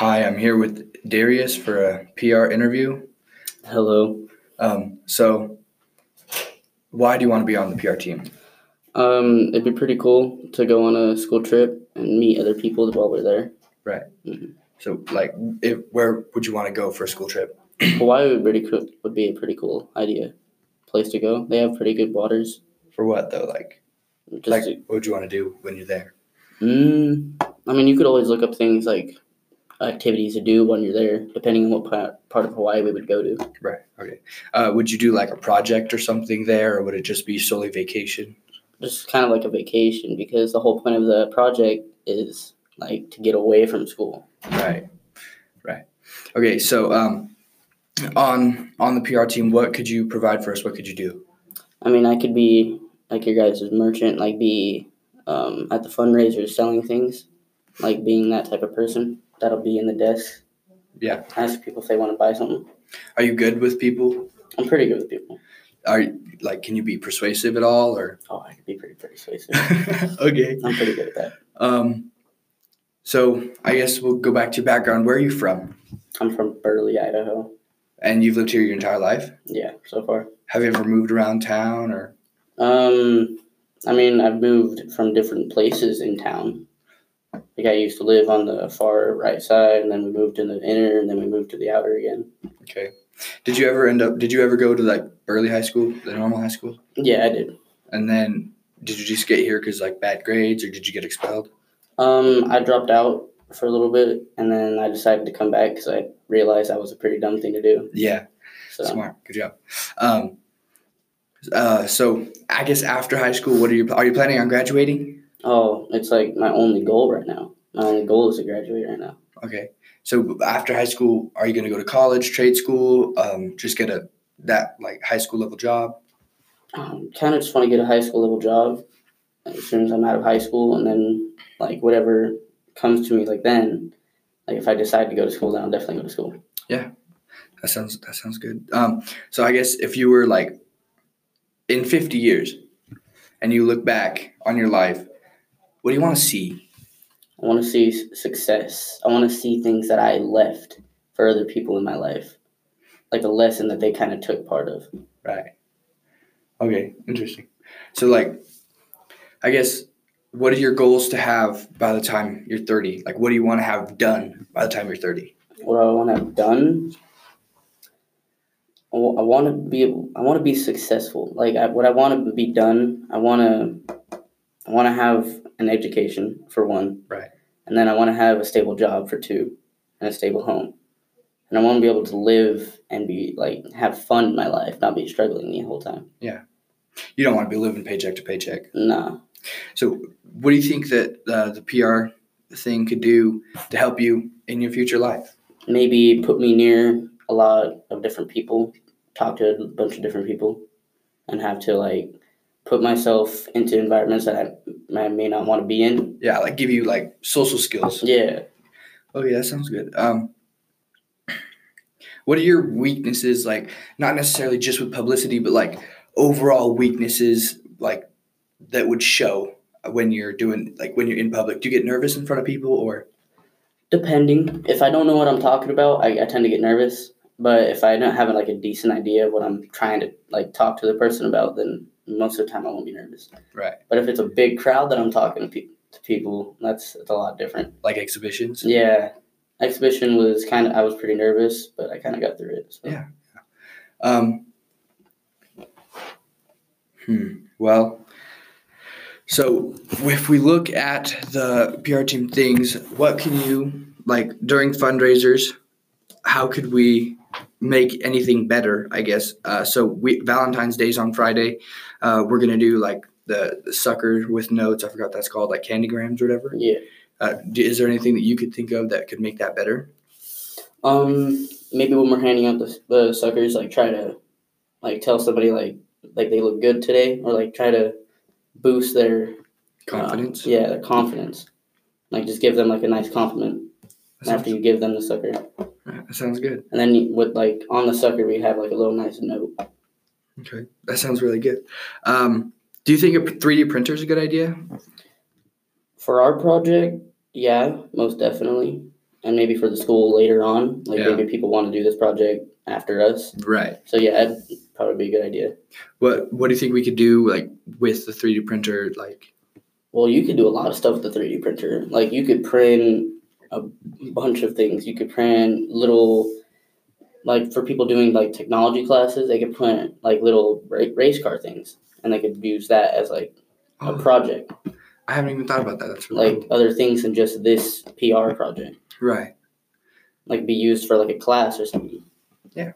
Hi, I'm here with Darius for a PR interview. Hello. Um, so, why do you want to be on the PR team? Um, it'd be pretty cool to go on a school trip and meet other people while we're there. Right. Mhm. So, like, if, where would you want to go for a school trip? Hawaii would pretty cool, would be a pretty cool idea, place to go. They have pretty good waters. For what though? Like, Just like, to- what would you want to do when you're there? mm, I mean, you could always look up things like activities to do when you're there, depending on what part, of Hawaii we would go to. Right. Okay. Uh, would you do like a project or something there, or would it just be solely vacation? Just kind of like a vacation because the whole point of the project is like to get away from school. Right. Right. Okay. So, um, on on the PR team, what could you provide for us? What could you do? I mean, I could be like your guys' merchant, like be um, at the fundraisers selling things, like being that type of person. That'll be in the desk. Yeah. Ask people if they want to buy something. Are you good with people? I'm pretty good with people. Are you, like, can you be persuasive at all, or? Oh, I could be pretty persuasive. okay. I'm pretty good at that. Um, so I guess we'll go back to your background. Where are you from? I'm from Burley, Idaho. And you've lived here your entire life. Yeah, so far. Have you ever moved around town, or? Um, I mean, I've moved from different places in town. Like I used to live on the far right side, and then we moved to the inner, and then we moved to the outer again. Okay. Did you ever end up? Did you ever go to like Burley High School, the normal high school? Yeah, I did. And then did you just get here because like bad grades, or did you get expelled? Um, I dropped out for a little bit, and then I decided to come back because I realized that was a pretty dumb thing to do. Yeah. So Smart. Good job. Um, uh, so I guess after high school, what are you? Are you planning on graduating? Oh, it's like my only goal right now. My only goal is to graduate right now. Okay. So after high school, are you going to go to college, trade school, um, just get a that like high school level job? Um, kind of just want to get a high school level job as soon as I'm out of high school, and then like whatever comes to me, like then, like if I decide to go to school, then I'll definitely go to school. Yeah, that sounds that sounds good. Um, so I guess if you were like in fifty years, and you look back on your life, what do you want to mm. see? I want to see success. I want to see things that I left for other people in my life, like a lesson that they kind of took part of. Right. Okay. Interesting. So like, I guess what are your goals to have by the time you're thirty? Like, what do you want to have done by the time you're thirty? what do I want to have done? I want to be I want to be successful. Like I, what I want to be done, I want to I want to have an education for one, Right. And then I want to have a stable job for two, and a stable home. And I want to be able to live and be like have fun in my life, not be struggling the whole time. Yeah. You don't want to be living paycheck to paycheck. Nah. So, what do you think that uh, the PR thing could do to help you in your future life? maybe put me near a lot of different people, talk to a bunch of different people, and have to like put myself into environments that I, I may not want to be in. Yeah, like give you like social skills. Yeah. Okay, that sounds good. Um, what are your weaknesses? Like, not necessarily just with publicity, but like overall weaknesses, like that would show when you're doing like when you're in public. Do you get nervous in front of people, or Depending. If I don't know what I'm talking about, I, I tend to get nervous. But if I don't have like a decent idea of what I'm trying to like talk to the person about, then most of the time I won't be nervous. right? But if it's a big crowd that I'm talking to, pe- to people, that's it's a lot different. Like exhibitions? Yeah. Exhibition was kind of I was pretty nervous, but I kind of got through it. So. Yeah. Um, hmm. Well, so if we look at the PR team things, what can you like during fundraisers? How could we make anything better? I guess. Uh, so we Valentine's Day's on Friday. Uh, we're gonna do like the, the sucker with notes. I forgot that's called, like candygrams or whatever. Yeah. Uh, is there anything that you could think of that could make that better? Um, maybe when we're handing out the, the suckers, like try to, like tell somebody like like they look good today, or like try to boost their uh, Confidence. yeah, their confidence. Like just give them like a nice compliment That sounds, after you give them the sucker, that sounds good. and then with like on the sucker we have like a little nice note. Okay, that sounds really good. Um, do you think a 3D printer is a good idea? For our project, yeah, most definitely. and maybe for the school later on. Like Yeah. maybe people want to do this project after us. Right. So yeah, that'd probably be a good idea. What What do you think we could do like with the three D printer? Like, Well, you could do a lot of stuff with the 3D printer. Like you could print a bunch of things. You could print little, like for people doing like technology classes, they could print like little ra- race car things, and they could use that as like a oh, project, I haven't even thought about that. That's really like other things than just this PR project. right. Like be used for like a class or something. Yeah.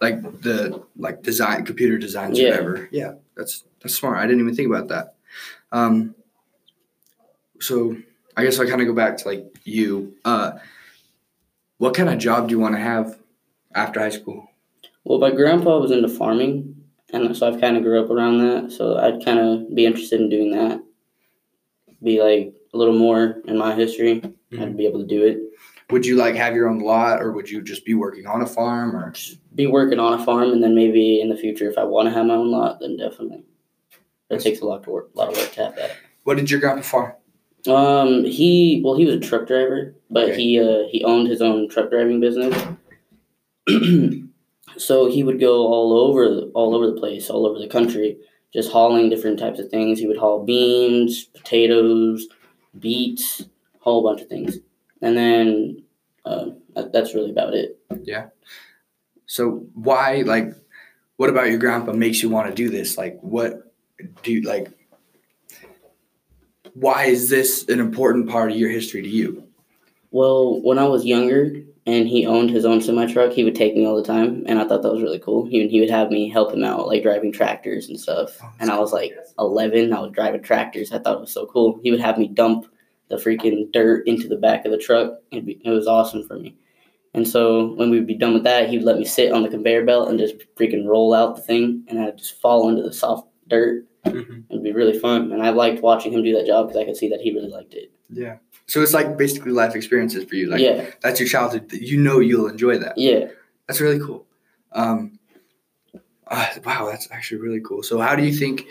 Like the like design computer designs or Yeah. whatever. Yeah, that's that's smart. I didn't even think about that. Um. So I guess I kind of go back to like you. Uh, what kind of job do you want to have after high school? Well, my grandpa was into farming, and so I've kind of grew up around that. So I'd kind of be interested in doing that. Be like a little more in my history. I'd be able to do it. Would you like have your own lot, or would you just be working on a farm, or just Be working on a farm, and then maybe in the future, if I want to have my own lot, then definitely. It takes a lot to work, a lot of work to have that. what did your grandpa farm? Um, he well, he was a truck driver, but Okay. he uh, he owned his own truck driving business. so he would go all over all over the place, all over the country, just hauling different types of things. He would haul beans, potatoes, beets, a whole bunch of things, and then uh, that, that's really about it. Yeah. So why like what about your grandpa makes you want to do this? Like what do you like why is this an important part of your history to you? Well, when I was younger and he owned his own semi truck, he would take me all the time, and I thought that was really cool. He, he would have me help him out, like driving tractors and stuff. Oh, And I was like 11, I was driving tractors. I thought it was so cool. He would have me dump the freaking dirt into the back of the truck. It'd be, it was awesome for me. And so when we'd be done with that, he would let me sit on the conveyor belt and just freaking roll out the thing, and I'd just fall into the soft dirt. It'd be really fun, and I liked watching him do that job because I could see that he really liked it. Yeah. So it's like basically life experiences for you. Like yeah, that's your childhood. You know you'll enjoy that. yeah. That's really cool. Um, uh, wow, that's actually really cool. So, how do you think,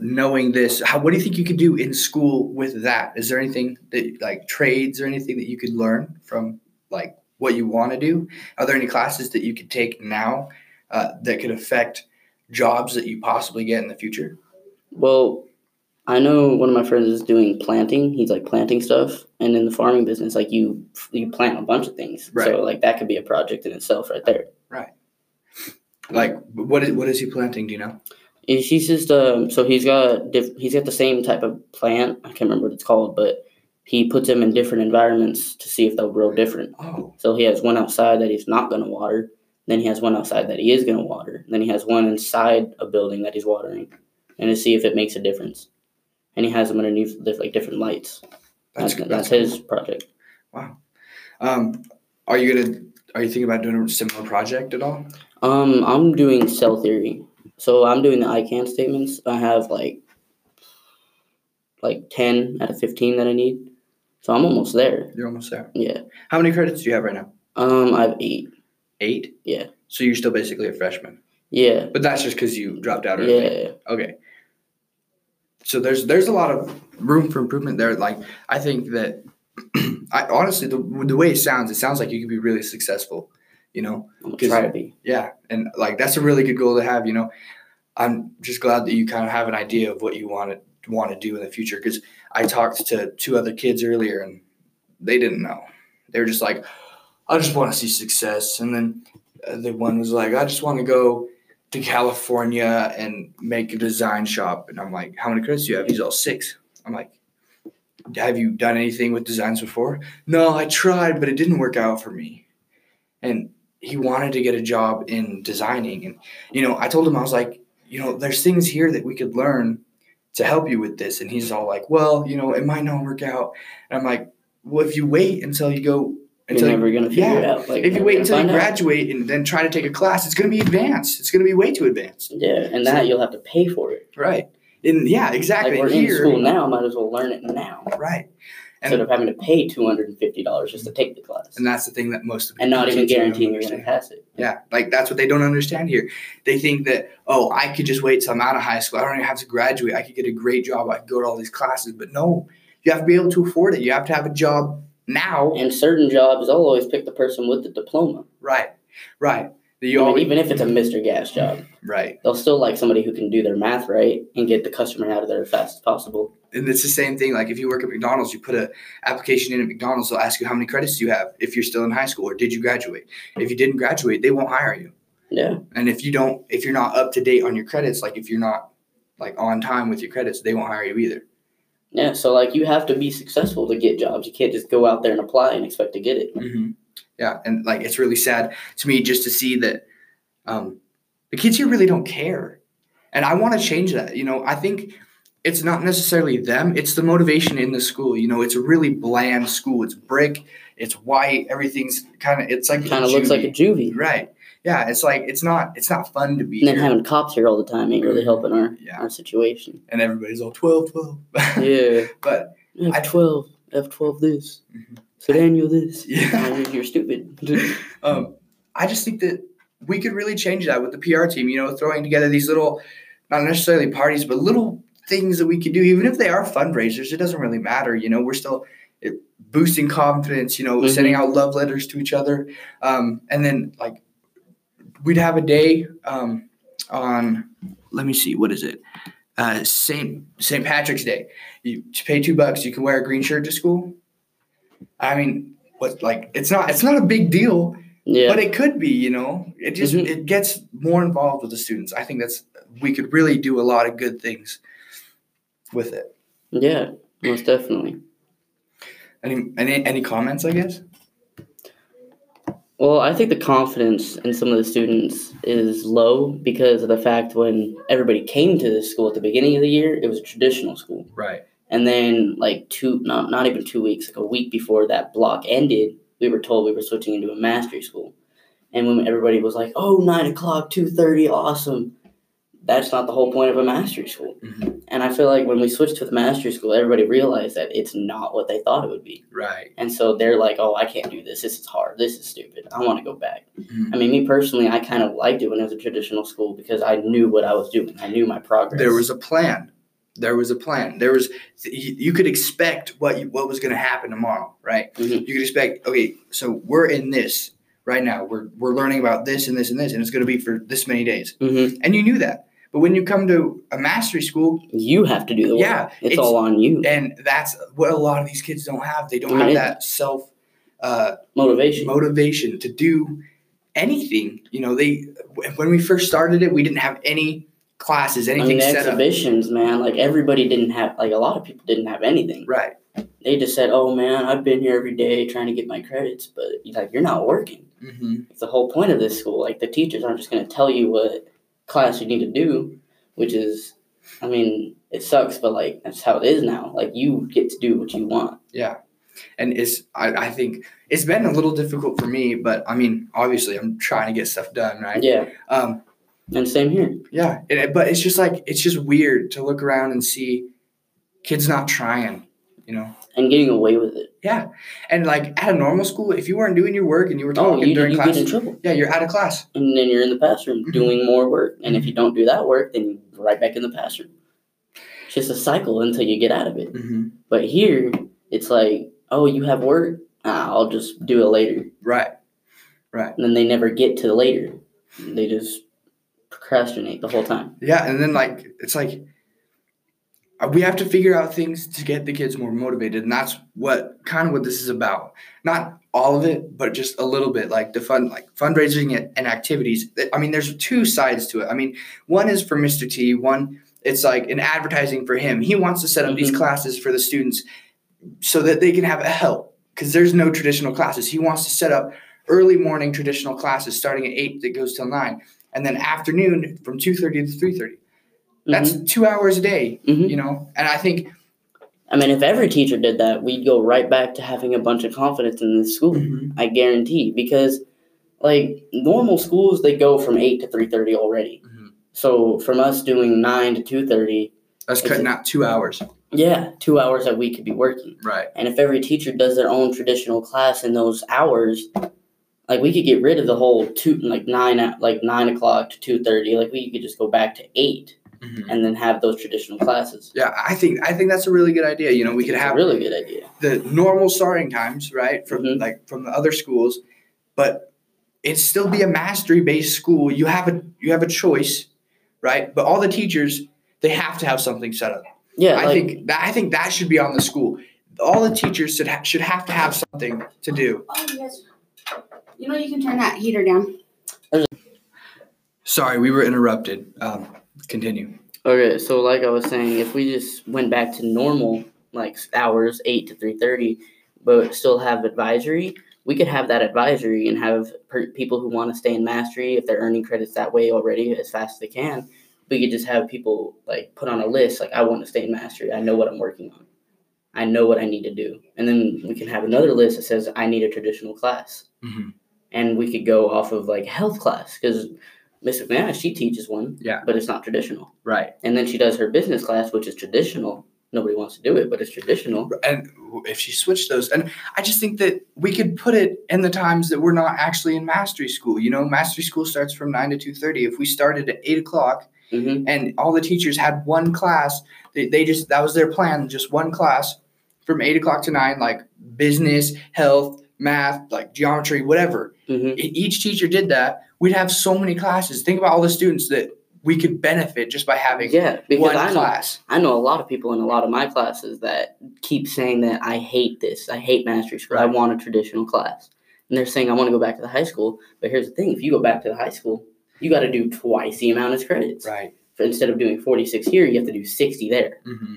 knowing this, how what do you think you could do in school with that? Is there anything that like trades or anything that you could learn from like what you want to do? Are there any classes that you could take now uh, that could affect jobs that you possibly get in the future? Well, I know one of my friends is doing planting. He's like planting stuff, and in the farming business, like you you plant a bunch of things. Right. So like that could be a project in itself, right there. Right. Like, what is what is he planting? Do you know? He's just um. So he's got diff- he's got the same type of plant. I can't remember what it's called, but he puts them in different environments to see if they'll grow different. Oh, So he has one outside that he's not going to water. Then he has one outside that he is going to water. Then he has one inside a building that he's watering, and to see if it makes a difference. And he has them underneath like different lights. that's That's, that's, his project. Wow. Um, are you gonna? Are you thinking about doing a similar project at all? Um, I'm doing cell theory. So I'm doing the I can statements. I have like like ten out of fifteen that I need. So I'm almost there. You're almost there. Yeah. How many credits do you have right now? Um, I have eight. Eight. Yeah. So you're still basically a freshman, Yeah. but that's just because you dropped out. Early. Yeah. Okay. So there's there's a lot of room for improvement there. Like I think that I honestly the the way it sounds, it sounds like you could be really successful. You know, I'm gonna 'Cause- try to be. yeah, and like that's a really good goal to have. You know, I'm just glad that you kind of have an idea of what you want to want to do in the future. Because I talked to two other kids earlier, and they didn't know. They were just like, I just want to see success, and then uh, the one was like, I just want to go to California and make a design shop. And I'm like, how many credits do you have? He's all six. I'm like, have you done anything with designs before? No, I tried, but it didn't work out for me. And he wanted to get a job in designing. And, you know, I told him, I was like, you know, there's things here that we could learn to help you with this. And he's all like, well, you know, it might not work out. And I'm like, well, if you wait until you go, You're until never gonna figure yeah. it out. Like if you wait until you find out. graduate and then try to take a class, it's going to be advanced. It's going to be way too advanced. Yeah, and that you'll have to pay for it. Right. And yeah, exactly. Like we're And in school now, might as well learn it now Right. instead And, of having to pay two hundred and fifty dollars just to take the class and that's the thing that most of and not even guaranteeing you're going to pass it. Yeah, like that's what they don't understand here. They think that, oh, I could just wait till I'm out of high school. I don't even have to graduate. I could get a great job. I could go to all these classes. But no, you have to be able to afford it. You have to have a job now, And certain jobs, I'll always pick the person with the diploma. right, right. You know, always, even if it's a Mr. Gas job, right. they'll still like somebody who can do their math right and get the customer out of there as fast as possible. And it's the same thing. Like if you work at McDonald's, you put a application in at McDonald's. They'll ask you how many credits do you have if you're still in high school or did you graduate. If you didn't graduate, they won't hire you. Yeah. And if you don't, if you're not up to date on your credits, like if you're not like on time with your credits, they won't hire you either. Yeah. So like you have to be successful to get jobs. You can't just go out there and apply and expect to get it. Mm-hmm. Yeah, and like it's really sad to me just to see that um, the kids here really don't care, and I want to change that. You know, I think it's not necessarily them; it's the motivation in the school. You know, it's a really bland school. It's brick, it's white, everything's kind of it's like Kind of looks like a juvie. right. Yeah, it's like it's not it's not fun to be And then here. having cops here all the time ain't really helping our, Yeah. our situation. and everybody's all 12, 12. Yeah. but I- F twelve, F twelve this. Mhm. So Daniel this. Yeah. You're- you're stupid. um, I just think that we could really change that with the PR team. You know, throwing together these little, not necessarily parties, but little things that we could do, even if they are fundraisers. It doesn't really matter. You know, we're still it, boosting confidence. You know, Mhm. sending out love letters to each other, um, and then like we'd have a day um, on. Let me see, what is it? Uh, Saint Saint Patrick's Day. You pay two bucks, you can wear a green shirt to school. I mean, what like it's not it's not a big deal. Yeah. But it could be, you know, it just Mhm. it gets more involved with the students. I think that's we could really do a lot of good things with it. yeah. Most definitely. Any any any comments? I guess. Well, I think the confidence in some of the students is low because of the fact when everybody came to this school at the beginning of the year, it was a traditional school. Right. And then, like two, not not even two weeks, like a week before that block ended, we were told we were switching into a mastery school. And when everybody was like, "Oh, nine o'clock, two thirty, awesome," that's not the whole point of a mastery school. Mhm. And I feel like when we switched to the mastery school, everybody realized that it's not what they thought it would be. Right. And so they're like, "Oh, I can't do this. This is hard. This is stupid. I want to go back." Mhm. I mean, me personally, I kind of liked it when it was a traditional school because I knew what I was doing. I knew my progress. There was a plan. There was a plan. There was you could expect what you, what was going to happen tomorrow, right? Mhm. You could expect. Okay, so we're in this right now. We're we're learning about this and this and this, and it's going to be for this many days, Mhm. and you knew that. But when you come to a mastery school, You have to do the work. Yeah, it's, it's- all on you. and that's what a lot of these kids don't have. They don't I have that self uh, Motivation. motivation to do anything. You know, they when we first started it, we didn't have any classes, I anything mean, the set up. exhibitions, man. Like everybody didn't have. Like a lot of people didn't have anything. Right. They just said, "Oh man, I've been here every day trying to get my credits," but like you're not working. hmm It's the whole point of this school. Like the teachers aren't just going to tell you what class you need to do, which is, I mean, it sucks, but like that's how it is now. Like you get to do what you want. Yeah. And it's I, I think it's been a little difficult for me, but I mean, obviously I'm trying to get stuff done, right? Yeah, Um, and same here. yeah. It- but it's just like it's just weird to look around and see kids not trying, you know. And getting away with it. Yeah. And like at a normal school, if you weren't doing your work and you were Oh, talking you, during you class, get in trouble. yeah, you're out of class. And then you're in the classroom Mhm. doing more work. And if you don't do that work, then you're right back in the classroom. It's just a cycle until you get out of it. Mm-hmm. But here, it's like, oh, you have work? Ah, I'll just do it later. Right. Right. And then they never get to later. They just procrastinate the whole time. Yeah, and then like it's like we have to figure out things to get the kids more motivated and that's what kind of what this is about. Not all of it but just a little bit like the fun like fundraising and activities. I mean there's two sides to it. I mean one is for mr t one it's like an advertising for him. He wants to set up mm-hmm. these classes for the students so that they can have a help because there's no traditional classes. He wants to set up early morning traditional classes starting at 8 that goes till 9 and then afternoon from 2.30 to 3.30 that's mm-hmm. two hours a day, mm-hmm. you know? And I think. I mean, if every teacher did that, we'd go right back to having a bunch of confidence in the school. Mm-hmm. I guarantee. Because, like, normal schools, they go from 8 to 3.30 already. Mm-hmm. So from us doing 9 to 2.30. That's cutting out two hours. Yeah, two hours that we could be working. Right. And if every teacher does their own traditional class in those hours, like we could get rid of the whole two like nine like nine o'clock to two thirty. Like we could just go back to eight. Mhm. and then have those traditional classes. Yeah, I think I think that's a really good idea. You know, we could It's a have really good idea. the normal starting times, right, from Mhm. like from the other schools, but it still be a mastery based school. You have a you have a choice, right? But all the teachers they have to have something set up. Yeah, I like, think that I think that should be on the school. All the teachers should ha- should have to have something to do. Oh, you you know you can turn that heater down. Sorry, we were interrupted. Um, continue. Okay, so like I was saying, if we just went back to normal like hours, eight to three thirty, but still have advisory, we could have that advisory and have per- people who want to stay in mastery if they're earning credits that way already as fast as they can. We could just have people like put on a list like I want to stay in mastery. I know what I'm working on. I know what I need to do, and then we can have another list that says I need a traditional class, Mhm. and we could go off of like health class because Miss McManus she teaches one, Yeah. but it's not traditional. Right. And then she does her business class, which is traditional. Nobody wants to do it, but it's traditional. And if she switched those, and I just think that we could put it in the times that we're not actually in mastery school. You know, mastery school starts from nine to two thirty. If we started at eight o'clock hmm and all the teachers had one class, they, they just that was their plan, just one class from eight o'clock to nine, like business, health, math, like geometry, whatever. hmm E- Each teacher did that. We'd have so many classes. Think about all the students that we could benefit just by having Yeah, because one I know class. I know a lot of people in a lot of my classes that keep saying that I hate this. I hate mastery school. I want a traditional class. And they're saying I want to go back to the high school. But here's the thing: if you go back to the high school, you got to do twice the amount of credits. Right. Instead of doing 46 here, you have to do 60 there. Mm-hmm.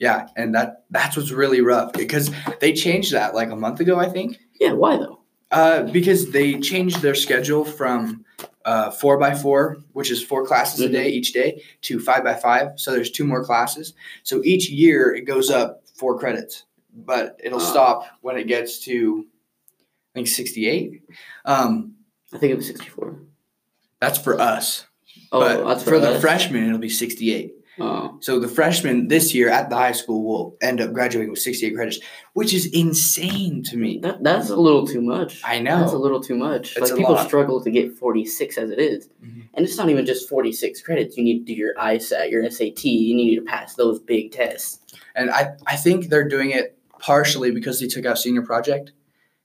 Yeah, and that that's what's really rough because they changed that like a month ago, I think. Yeah, why though? Uh, because they changed their schedule from uh, four by four, which is four classes a Mhm. day each day, to five by five. So there's two more classes. So each year it goes up four credits, but it'll Ah. stop when it gets to I think 68. Um, I think it was 64. that's for us. Oh, but that's for, the freshmen, it'll be 68. Oh, So the freshmen this year at the high school will end up graduating with 68 credits, which is insane to me. that, that's a little too much. I know. That's a little too much. It's like people lot. struggle to get 46 as it is. Mhm. And it's not even just 46 credits. You need to do your ISAT, your SAT. You need to pass those big tests. And I, I think they're doing it partially because they took out senior project.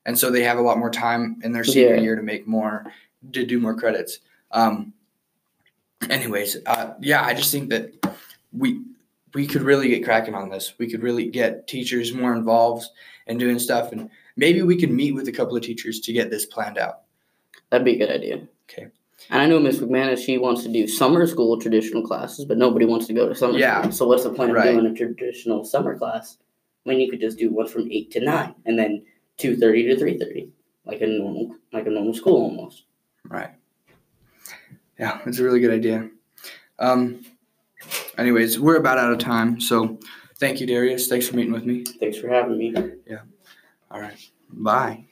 And so they have a lot more time in their senior Yeah. year to make more, to do more credits. Um, anyways, uh, yeah, I just think that we we could really get cracking on this. We could really get teachers more involved in doing stuff, and maybe we could meet with a couple of teachers to get this planned out. That'd be a good idea. Okay. And I know Miss McManus, she wants to do summer school traditional classes, but nobody wants to go to summer Yeah. school. So what's the point of Right. doing a traditional summer class when you could just do one from 8 to 9 and then 2.30 to 3.30 like a normal like a normal school almost. Right. Yeah, it's a really good idea. Um, anyways, we're about out of time, so thank you, Darius. Thanks for meeting with me. Thanks for having me. Yeah. All right. Bye.